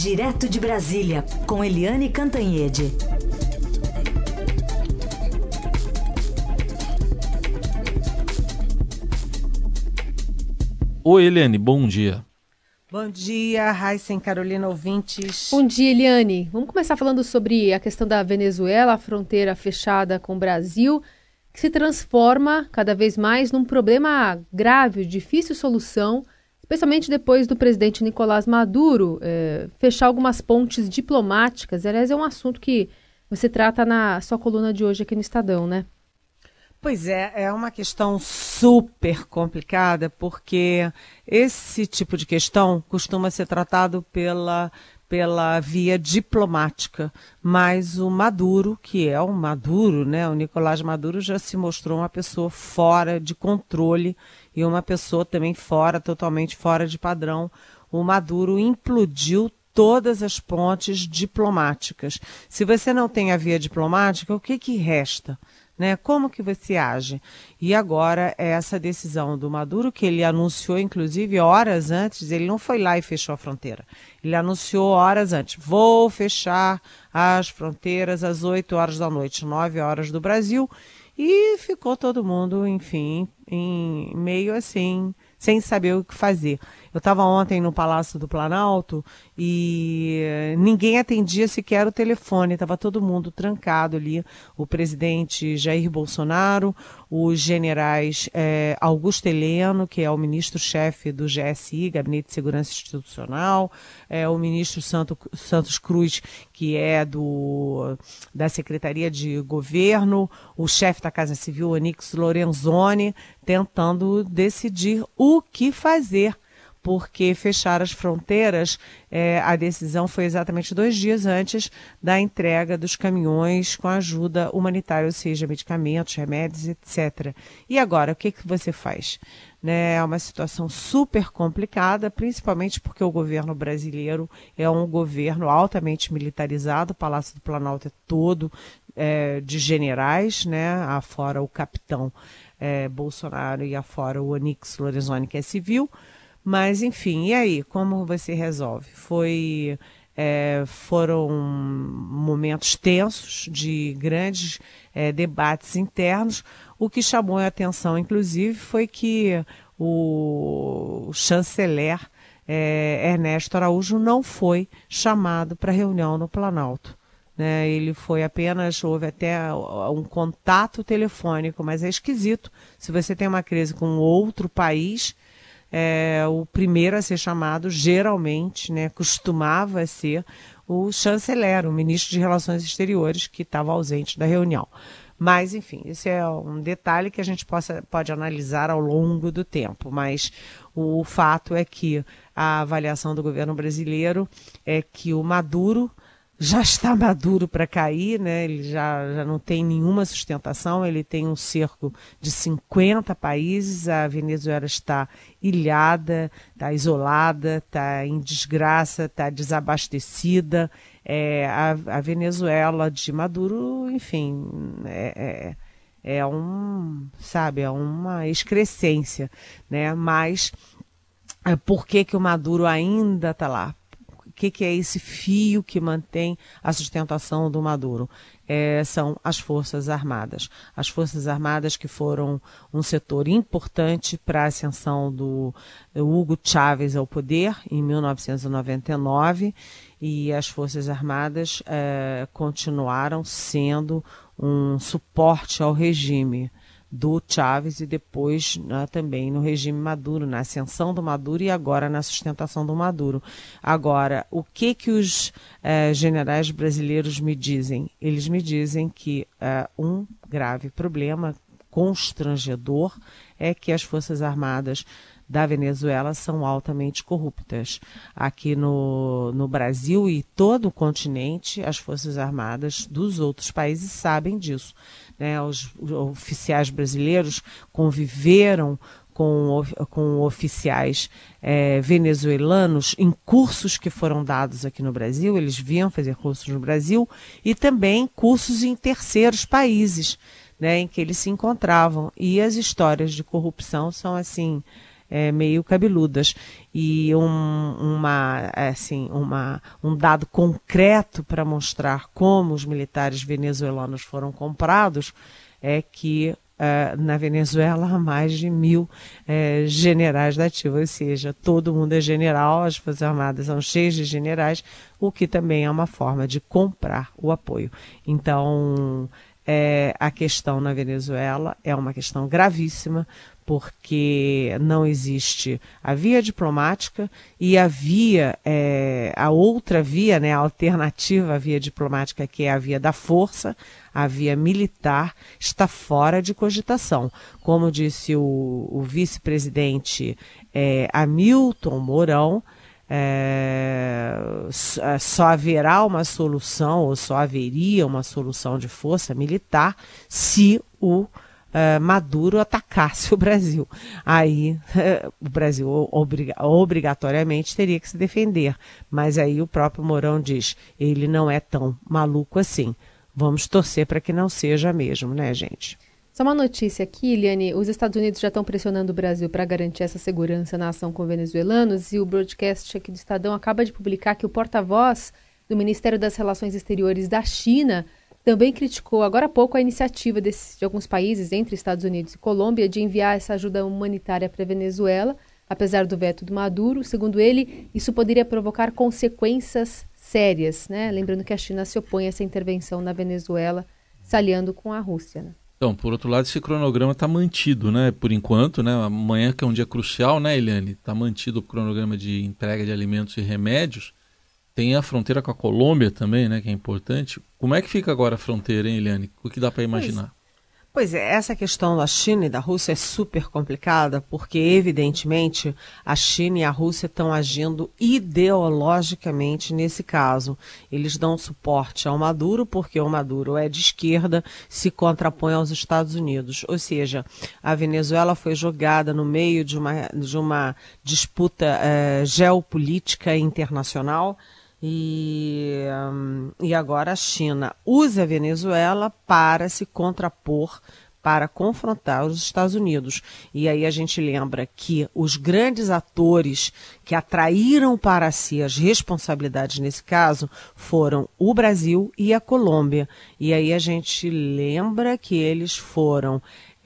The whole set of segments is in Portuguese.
Direto de Brasília, com Eliane Cantanhede. Oi, Eliane, bom dia. Bom dia, Raíssen Carolina ouvintes. Bom dia, Eliane. Vamos começar falando sobre a questão da Venezuela, a fronteira fechada com o Brasil, que se transforma cada vez mais num problema grave, difícil solução especialmente depois do presidente Nicolás Maduro é, fechar algumas pontes diplomáticas. Aliás, é um assunto que você trata na sua coluna de hoje aqui no Estadão, né? Pois é, é uma questão super complicada, porque esse tipo de questão costuma ser tratado pela, pela via diplomática, mas o Maduro, que é o Maduro, né, o Nicolás Maduro já se mostrou uma pessoa fora de controle e uma pessoa também fora, totalmente fora de padrão. O Maduro implodiu todas as pontes diplomáticas. Se você não tem a via diplomática, o que, que resta? Né? Como que você age? E agora essa decisão do Maduro, que ele anunciou, inclusive, horas antes, ele não foi lá e fechou a fronteira. Ele anunciou horas antes, vou fechar as fronteiras às 8 horas da noite, 9 horas do Brasil, e ficou todo mundo, enfim, em meio assim, sem saber o que fazer. Eu estava ontem no Palácio do Planalto e ninguém atendia sequer o telefone, estava todo mundo trancado ali. O presidente Jair Bolsonaro, os generais é, Augusto Heleno, que é o ministro-chefe do GSI, Gabinete de Segurança Institucional, é, o ministro Santo, Santos Cruz, que é do, da Secretaria de Governo, o chefe da Casa Civil, Onix Lorenzoni, tentando decidir o que fazer porque fechar as fronteiras, é, a decisão foi exatamente dois dias antes da entrega dos caminhões com ajuda humanitária, ou seja, medicamentos, remédios, etc. E agora, o que, que você faz? Né, é uma situação super complicada, principalmente porque o governo brasileiro é um governo altamente militarizado, o Palácio do Planalto é todo é, de generais, né, afora o capitão é, Bolsonaro e afora o Onix Lorenzoni, que é civil. Mas, enfim, e aí? Como você resolve? Foi. É, foram momentos tensos de grandes é, debates internos. O que chamou a atenção, inclusive, foi que o chanceler é, Ernesto Araújo não foi chamado para reunião no Planalto. Né? Ele foi apenas, houve até um contato telefônico, mas é esquisito. Se você tem uma crise com outro país, é, o primeiro a ser chamado, geralmente, né, costumava ser o chanceler, o ministro de Relações Exteriores, que estava ausente da reunião. Mas, enfim, esse é um detalhe que a gente possa, pode analisar ao longo do tempo. Mas o fato é que a avaliação do governo brasileiro é que o Maduro já está maduro para cair, né? ele já, já não tem nenhuma sustentação, ele tem um cerco de 50 países, a Venezuela está ilhada, está isolada, está em desgraça, está desabastecida. É, a, a, Venezuela de Maduro, enfim, é, é, é um, sabe, é uma excrescência, né? Mas é, por que, que o Maduro ainda está lá? Que, que é esse fio que mantém a sustentação do Maduro? É, são as Forças Armadas. As Forças Armadas que foram um setor importante para a ascensão do Hugo Chávez ao poder em 1999 e as Forças Armadas é, continuaram sendo um suporte ao regime do Chávez e depois né, também no regime Maduro, na ascensão do Maduro e agora na sustentação do Maduro. Agora, o que que os eh, generais brasileiros me dizem? Eles me dizem que eh, um grave problema constrangedor é que as Forças Armadas da Venezuela são altamente corruptas. Aqui no, no Brasil e todo o continente, as Forças Armadas dos outros países sabem disso. Né? Os, oficiais brasileiros conviveram com, com oficiais é, venezuelanos em cursos que foram dados aqui no Brasil, eles vinham fazer cursos no Brasil, e também cursos em terceiros países, né, em que eles se encontravam. E as histórias de corrupção são assim é, meio cabeludas. E um, uma, assim, uma, um dado concreto para mostrar como os militares venezuelanos foram comprados é que Uh, na Venezuela há mais de mil uh, generais da ativa, ou seja, todo mundo é general, as Forças Armadas são cheias de generais, o que também é uma forma de comprar o apoio. Então, é, a questão na Venezuela é uma questão gravíssima, porque não existe a via diplomática e a via, é, a outra via, né, a alternativa à via diplomática, que é a via da força, a via militar, está fora de cogitação. Como disse o, o vice-presidente é, Hamilton Mourão, é, só haverá uma solução, ou só haveria uma solução de força militar se o uh, Maduro atacasse o Brasil. Aí uh, o Brasil obriga obrigatoriamente teria que se defender. Mas aí o próprio Mourão diz: ele não é tão maluco assim. Vamos torcer para que não seja mesmo, né, gente? Só uma notícia aqui, Liane: os Estados Unidos já estão pressionando o Brasil para garantir essa segurança na ação com venezuelanos e o broadcast aqui do Estadão acaba de publicar que o porta-voz do Ministério das Relações Exteriores da China também criticou agora há pouco a iniciativa desse, de alguns países, entre Estados Unidos e Colômbia, de enviar essa ajuda humanitária para a Venezuela, apesar do veto do Maduro. Segundo ele, isso poderia provocar consequências sérias, né? Lembrando que a China se opõe a essa intervenção na Venezuela, se aliando com a Rússia. Né? Então, por outro lado, esse cronograma está mantido, né? Por enquanto, né? Amanhã, que é um dia crucial, né, Eliane? Está mantido o cronograma de entrega de alimentos e remédios. Tem a fronteira com a Colômbia também, né? Que é importante. Como é que fica agora a fronteira, hein, Eliane? O que dá para imaginar? Pois é, essa questão da China e da Rússia é super complicada, porque, evidentemente, a China e a Rússia estão agindo ideologicamente nesse caso. Eles dão suporte ao Maduro, porque o Maduro é de esquerda, se contrapõe aos Estados Unidos. Ou seja, a Venezuela foi jogada no meio de uma, de uma disputa eh, geopolítica internacional e, um, e agora a China usa a Venezuela para se contrapor para confrontar os Estados Unidos. E aí a gente lembra que os grandes atores que atraíram para si as responsabilidades nesse caso foram o Brasil e a Colômbia. E aí a gente lembra que eles foram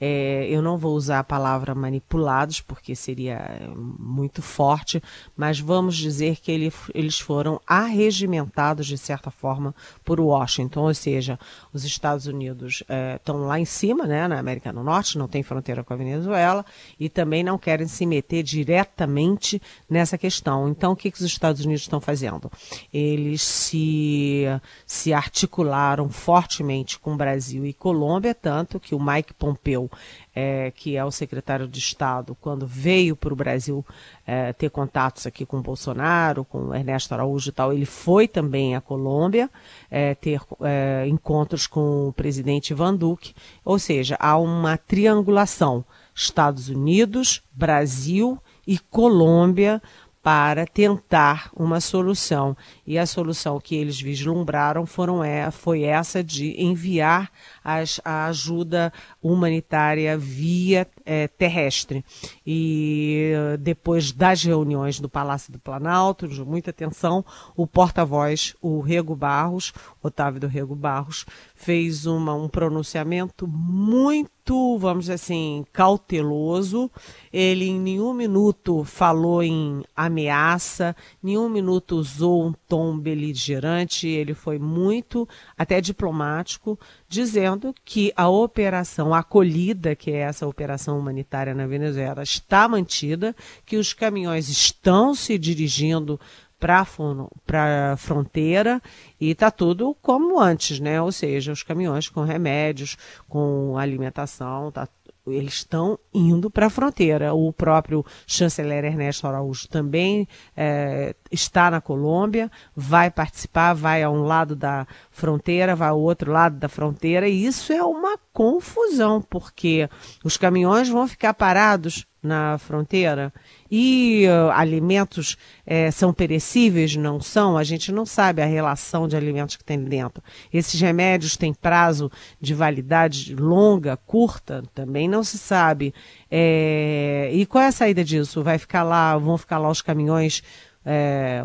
é, eu não vou usar a palavra manipulados, porque seria é, muito forte, mas vamos dizer que ele, eles foram arregimentados, de certa forma, por Washington, ou seja, os Estados Unidos estão é, lá em cima, né, na América do Norte, não tem fronteira com a Venezuela, e também não querem se meter diretamente nessa questão. Então, o que, que os Estados Unidos estão fazendo? Eles se, se articularam fortemente com Brasil e Colômbia, tanto que o Mike Pompeo é, que é o secretário de Estado, quando veio para o Brasil é, ter contatos aqui com Bolsonaro, com Ernesto Araújo e tal, ele foi também à Colômbia é, ter é, encontros com o presidente Ivan Duque, ou seja, há uma triangulação Estados Unidos, Brasil e Colômbia para tentar uma solução. E a solução que eles vislumbraram foram, é, foi essa de enviar as, a ajuda humanitária via é, terrestre. E depois das reuniões do Palácio do Planalto, de muita atenção, o porta-voz, o Rego Barros, Otávio do Rego Barros, fez uma, um pronunciamento muito, vamos dizer assim, cauteloso. Ele em nenhum minuto falou em ameaça, nenhum minuto usou um tom beligerante, ele foi muito, até diplomático, dizendo que a operação acolhida, que é essa operação humanitária na Venezuela, está mantida, que os caminhões estão se dirigindo para a fronteira e está tudo como antes, né? Ou seja, os caminhões com remédios, com alimentação, tá, eles estão indo para a fronteira. O próprio chanceler Ernesto Araújo também é, está na Colômbia, vai participar, vai a um lado da fronteira, vai ao outro lado da fronteira, e isso é uma confusão, porque os caminhões vão ficar parados na fronteira E uh, alimentos é, são perecíveis? Não são? A gente não sabe a relação de alimentos que tem dentro. Esses remédios têm prazo de validade longa, curta? Também não se sabe. É, e qual é a saída disso? Vai ficar lá, vão ficar lá os caminhões é,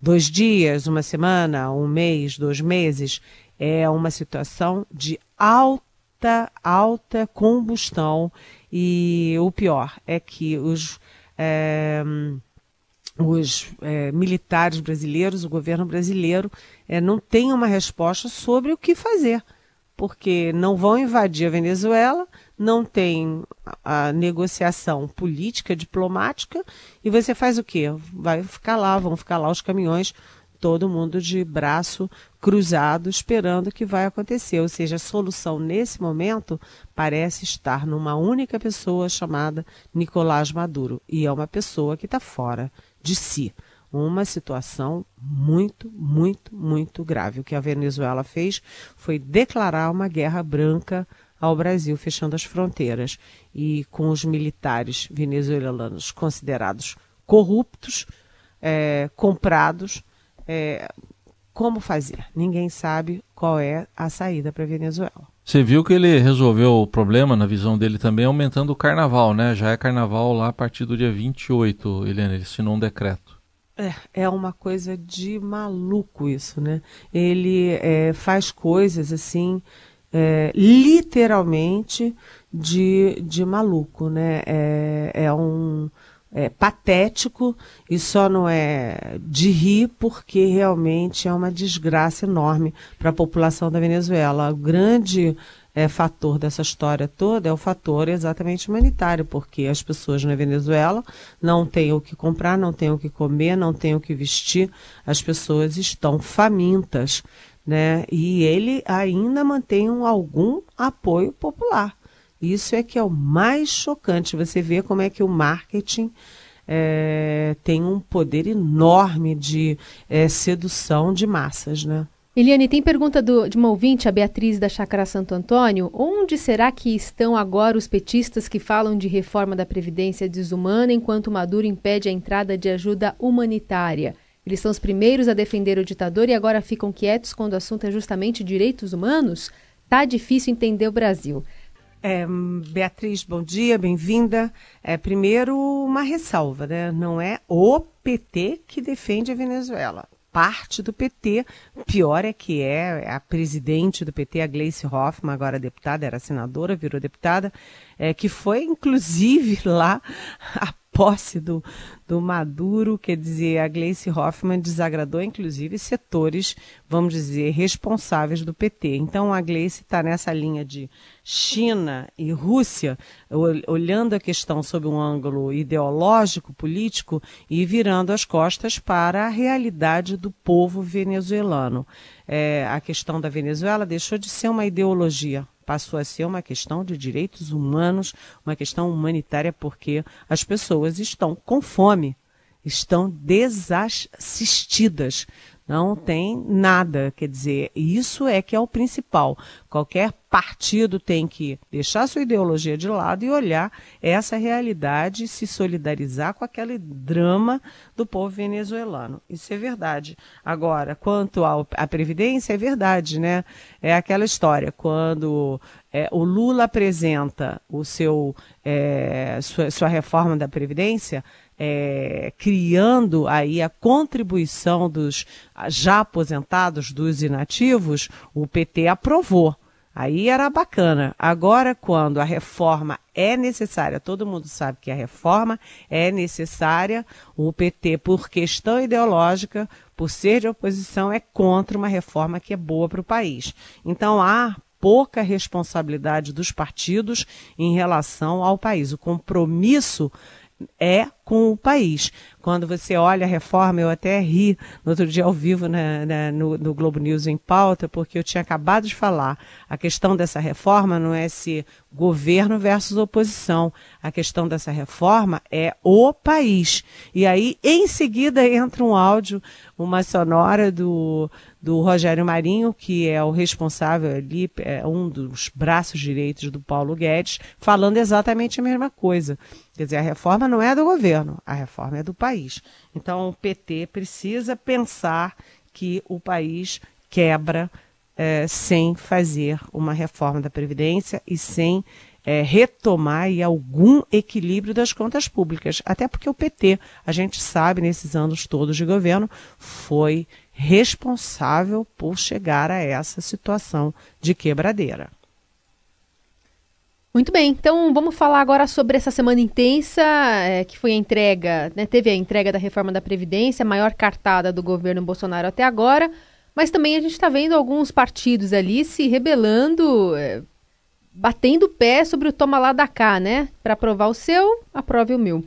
dois dias, uma semana, um mês, dois meses? É uma situação de alta, alta combustão. E o pior é que os é, os é, militares brasileiros, o governo brasileiro, é, não tem uma resposta sobre o que fazer, porque não vão invadir a Venezuela, não tem a negociação política, diplomática, e você faz o quê? Vai ficar lá, vão ficar lá os caminhões todo mundo de braço cruzado esperando o que vai acontecer. Ou seja, a solução nesse momento parece estar numa única pessoa chamada Nicolás Maduro. E é uma pessoa que está fora de si. Uma situação muito, muito, muito grave. O que a Venezuela fez foi declarar uma guerra branca ao Brasil, fechando as fronteiras. E com os militares venezuelanos considerados corruptos, é, comprados é, como fazer? Ninguém sabe qual é a saída para a Venezuela. Você viu que ele resolveu o problema, na visão dele também, aumentando o carnaval, né? Já é carnaval lá a partir do dia 28, Helena, ele assinou um decreto. É, é uma coisa de maluco isso, né? Ele é, faz coisas assim, é, literalmente de, de maluco, né? É, é um é, patético e só não é de rir porque realmente é uma desgraça enorme para a população da Venezuela. O grande é, fator dessa história toda é o fator exatamente humanitário, porque as pessoas na Venezuela não têm o que comprar, não têm o que comer, não têm o que vestir, as pessoas estão famintas. Né? E ele ainda mantém um, algum apoio popular. Isso é que é o mais chocante. Você vê como é que o marketing é, tem um poder enorme de é, sedução de massas, né? Eliane, tem pergunta do, de uma ouvinte, a Beatriz da Chácara Santo Antônio. Onde será que estão agora os petistas que falam de reforma da Previdência desumana enquanto Maduro impede a entrada de ajuda humanitária? Eles são os primeiros a defender o ditador e agora ficam quietos quando o assunto é justamente direitos humanos? Tá difícil entender o Brasil. É, Beatriz, bom dia, bem-vinda. É, primeiro, uma ressalva, né? Não é o PT que defende a Venezuela. Parte do PT, pior é que é a presidente do PT, a Gleice Hoffmann, agora deputada, era senadora, virou deputada, é, que foi inclusive lá a posse do, do Maduro, quer dizer, a Gleice Hoffmann desagradou inclusive setores, vamos dizer, responsáveis do PT. Então a Gleice está nessa linha de China e Rússia, olhando a questão sob um ângulo ideológico, político e virando as costas para a realidade do povo venezuelano. É, a questão da Venezuela deixou de ser uma ideologia passou a ser uma questão de direitos humanos, uma questão humanitária, porque as pessoas estão com fome, estão desassistidas não tem nada, quer dizer, isso é que é o principal. Qualquer partido tem que deixar sua ideologia de lado e olhar essa realidade e se solidarizar com aquele drama do povo venezuelano. Isso é verdade. Agora, quanto à Previdência, é verdade, né? É aquela história, quando é, o Lula apresenta o seu, é, sua, sua reforma da Previdência, é, criando aí a contribuição dos já aposentados, dos inativos, o PT aprovou. Aí era bacana. Agora, quando a reforma é necessária, todo mundo sabe que a reforma é necessária, o PT, por questão ideológica, por ser de oposição, é contra uma reforma que é boa para o país. Então há pouca responsabilidade dos partidos em relação ao país. O compromisso é com o país. Quando você olha a reforma, eu até ri no outro dia ao vivo na, na, no, no, Globo News em pauta, porque eu tinha acabado de falar. A questão dessa reforma não é se governo versus oposição. A questão dessa reforma é o país. E aí, em seguida, entra um áudio, uma sonora do, do Rogério Marinho, que é o responsável ali, é um dos braços direitos do Paulo Guedes, falando exatamente a mesma coisa. Quer dizer, a reforma não é do governo, a reforma é do país. Então, o PT precisa pensar que o país quebra é, sem fazer uma reforma da Previdência e sem é, retomar algum equilíbrio das contas públicas. Até porque o PT, a gente sabe, nesses anos todos de governo, foi responsável por chegar a essa situação de quebradeira. Muito bem, então vamos falar agora sobre essa semana intensa, é, que foi a entrega, né, teve a entrega da reforma da Previdência, a maior cartada do governo Bolsonaro até agora, mas também a gente está vendo alguns partidos ali se rebelando, é, batendo o pé sobre o toma lá da cá, né? Para aprovar o seu, aprove o meu.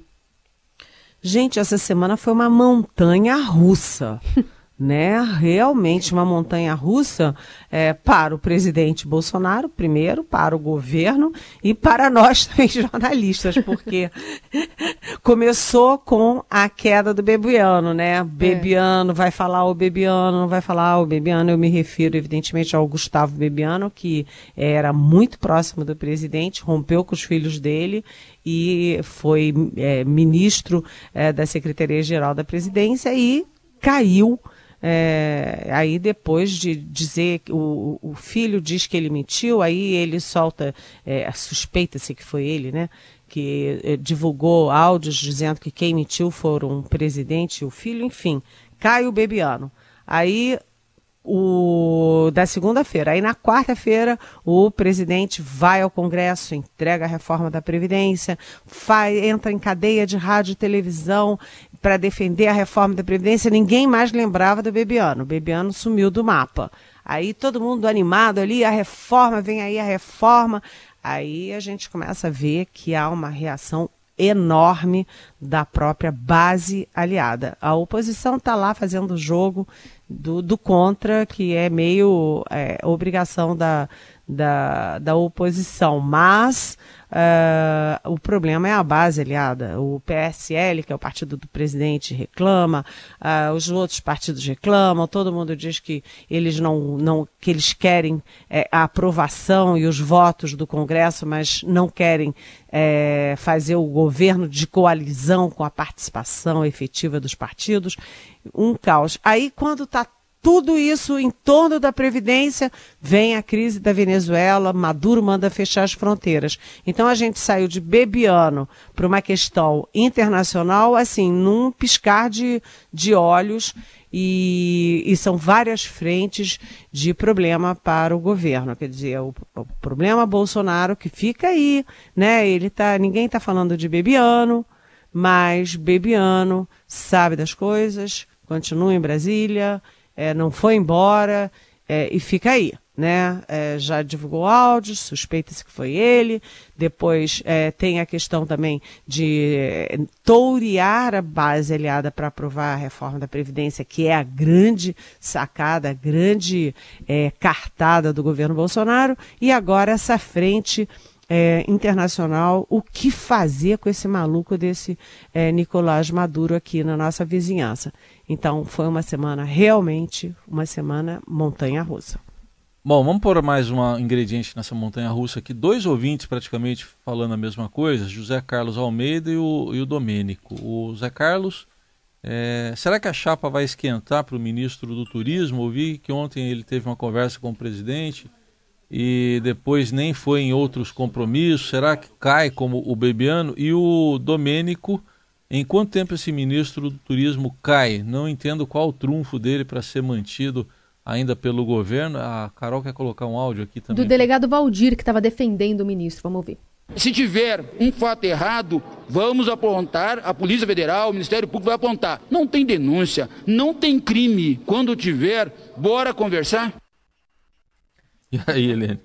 Gente, essa semana foi uma montanha russa. né? Realmente uma montanha russa é, para o presidente Bolsonaro, primeiro, para o governo e para nós também jornalistas, porque começou com a queda do Bebiano, né? É. Bebiano, é. vai falar o Bebiano, não vai falar o Bebiano. Eu me refiro, evidentemente, ao Gustavo Bebiano, que era muito próximo do presidente, rompeu com os filhos dele e foi é, ministro é, da Secretaria-Geral da Presidência e caiu é, aí depois de dizer que o, o, filho diz que ele mentiu, aí ele solta, é, suspeita-se que foi ele, né? Que é, divulgou áudios dizendo que quem mentiu foram o presidente e o filho, enfim, cai o Bebiano. Aí o, da segunda-feira. Aí na quarta-feira o presidente vai ao Congresso, entrega a reforma da Previdência, faz, entra em cadeia de rádio e televisão para defender a reforma da Previdência. Ninguém mais lembrava do Bebiano. O Bebiano sumiu do mapa. Aí todo mundo animado ali, a reforma, vem aí a reforma. Aí a gente começa a ver que há uma reação enorme da própria base aliada. A oposição está lá fazendo jogo do, do contra, que é meio é, obrigação da, da, da oposição, mas uh, o problema é a base aliada. O PSL, que é o partido do presidente, reclama, uh, os outros partidos reclamam, todo mundo diz que eles não, não que eles querem é, a aprovação e os votos do Congresso, mas não querem é, fazer o governo de coalizão com a participação efetiva dos partidos. Um caos. Aí, quando está tudo isso em torno da Previdência, vem a crise da Venezuela, Maduro manda fechar as fronteiras. Então a gente saiu de bebiano para uma questão internacional, assim, num piscar de, de olhos, e, e, são várias frentes de problema para o governo. Quer dizer, o, o problema Bolsonaro que fica aí, né? Ele tá, ninguém está falando de bebiano, mas bebiano sabe das coisas, continua em Brasília é, não foi embora é, e fica aí. Né? É, já divulgou áudios, suspeita-se que foi ele. Depois é, tem a questão também de é, tourear a base aliada para aprovar a reforma da Previdência, que é a grande sacada, a grande é, cartada do governo Bolsonaro. E agora essa frente é, internacional, o que fazer com esse maluco desse é, Nicolás Maduro aqui na nossa vizinhança. Então foi uma semana realmente uma semana montanha russa. Bom, vamos pôr mais um ingrediente nessa montanha russa aqui. Dois ouvintes praticamente falando a mesma coisa, José Carlos Almeida e o, e o Domênico. O José Carlos, é, será que a chapa vai esquentar para o ministro do Turismo? Ouvi que ontem ele teve uma conversa com o presidente e depois nem foi em outros compromissos? Será que cai como o Bebiano? E o Domênico, em quanto tempo esse ministro do Turismo cai? Não entendo qual o trunfo dele para ser mantido ainda pelo governo. A Carol quer colocar um áudio aqui também. Do delegado Valdir, que estava defendendo o ministro. Vamos ouvir. Se tiver um fato errado, vamos apontar, a Polícia Federal, o Ministério Público vai apontar. Não tem denúncia, não tem crime. Quando tiver, bora conversar. E aí, Helene?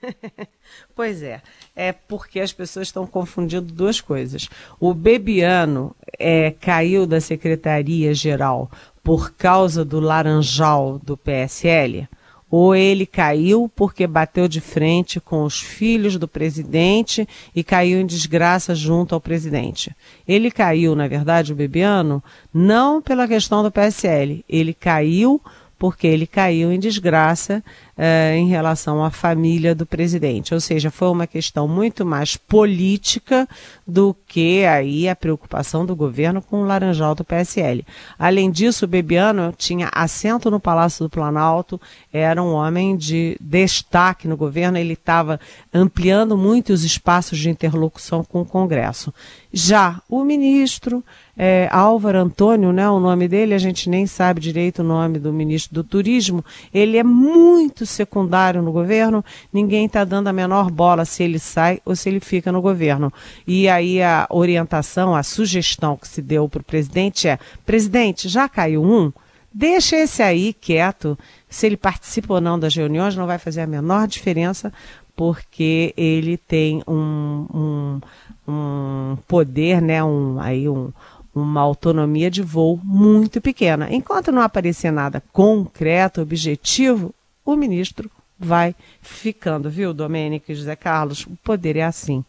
pois é, é porque as pessoas estão confundindo duas coisas. O Bebiano é, caiu da Secretaria-Geral por causa do laranjal do PSL, ou ele caiu porque bateu de frente com os filhos do presidente e caiu em desgraça junto ao presidente. Ele caiu, na verdade, o Bebiano, não pela questão do PSL, ele caiu porque ele caiu em desgraça eh, em relação à família do presidente. Ou seja, foi uma questão muito mais política do que aí a preocupação do governo com o Laranjal do PSL. Além disso, o Bebiano tinha assento no Palácio do Planalto, era um homem de destaque no governo, ele estava ampliando muito os espaços de interlocução com o Congresso. Já o ministro é, Álvaro Antônio, né, o nome dele, a gente nem sabe direito o nome do ministro do Turismo, ele é muito secundário no governo, ninguém está dando a menor bola se ele sai ou se ele fica no governo. E aí a orientação, a sugestão que se deu para o presidente é: presidente, já caiu um? Deixa esse aí quieto. Se ele participa ou não das reuniões, não vai fazer a menor diferença, porque ele tem um, um, um poder, né, um, aí um, uma autonomia de voo muito pequena. Enquanto não aparecer nada concreto, objetivo, o ministro vai ficando, viu, Domênica e José Carlos? O poder é assim.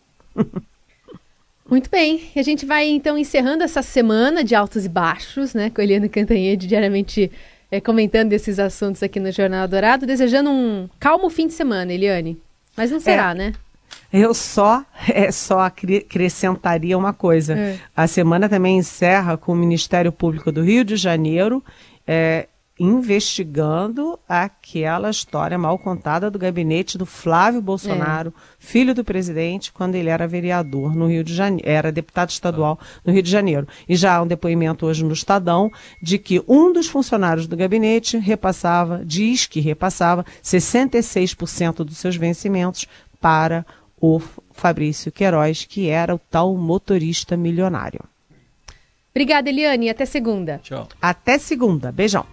Muito bem, a gente vai então encerrando essa semana de altos e baixos, né, com a Eliana Cantanhede diariamente é, comentando esses assuntos aqui no Jornal Dourado, desejando um calmo fim de semana, Eliane. Mas não será, é. né? Eu só é, só acrescentaria uma coisa. É. A semana também encerra com o Ministério Público do Rio de Janeiro é, investigando aquela história mal contada do gabinete do Flávio Bolsonaro, é. filho do presidente, quando ele era vereador no Rio de Janeiro, era deputado estadual no Rio de Janeiro. E já há um depoimento hoje no Estadão de que um dos funcionários do gabinete repassava, diz que repassava 66% dos seus vencimentos para o Fabrício Queiroz, que era o tal motorista milionário. Obrigada, Eliane. Até segunda. Tchau. Até segunda. Beijão.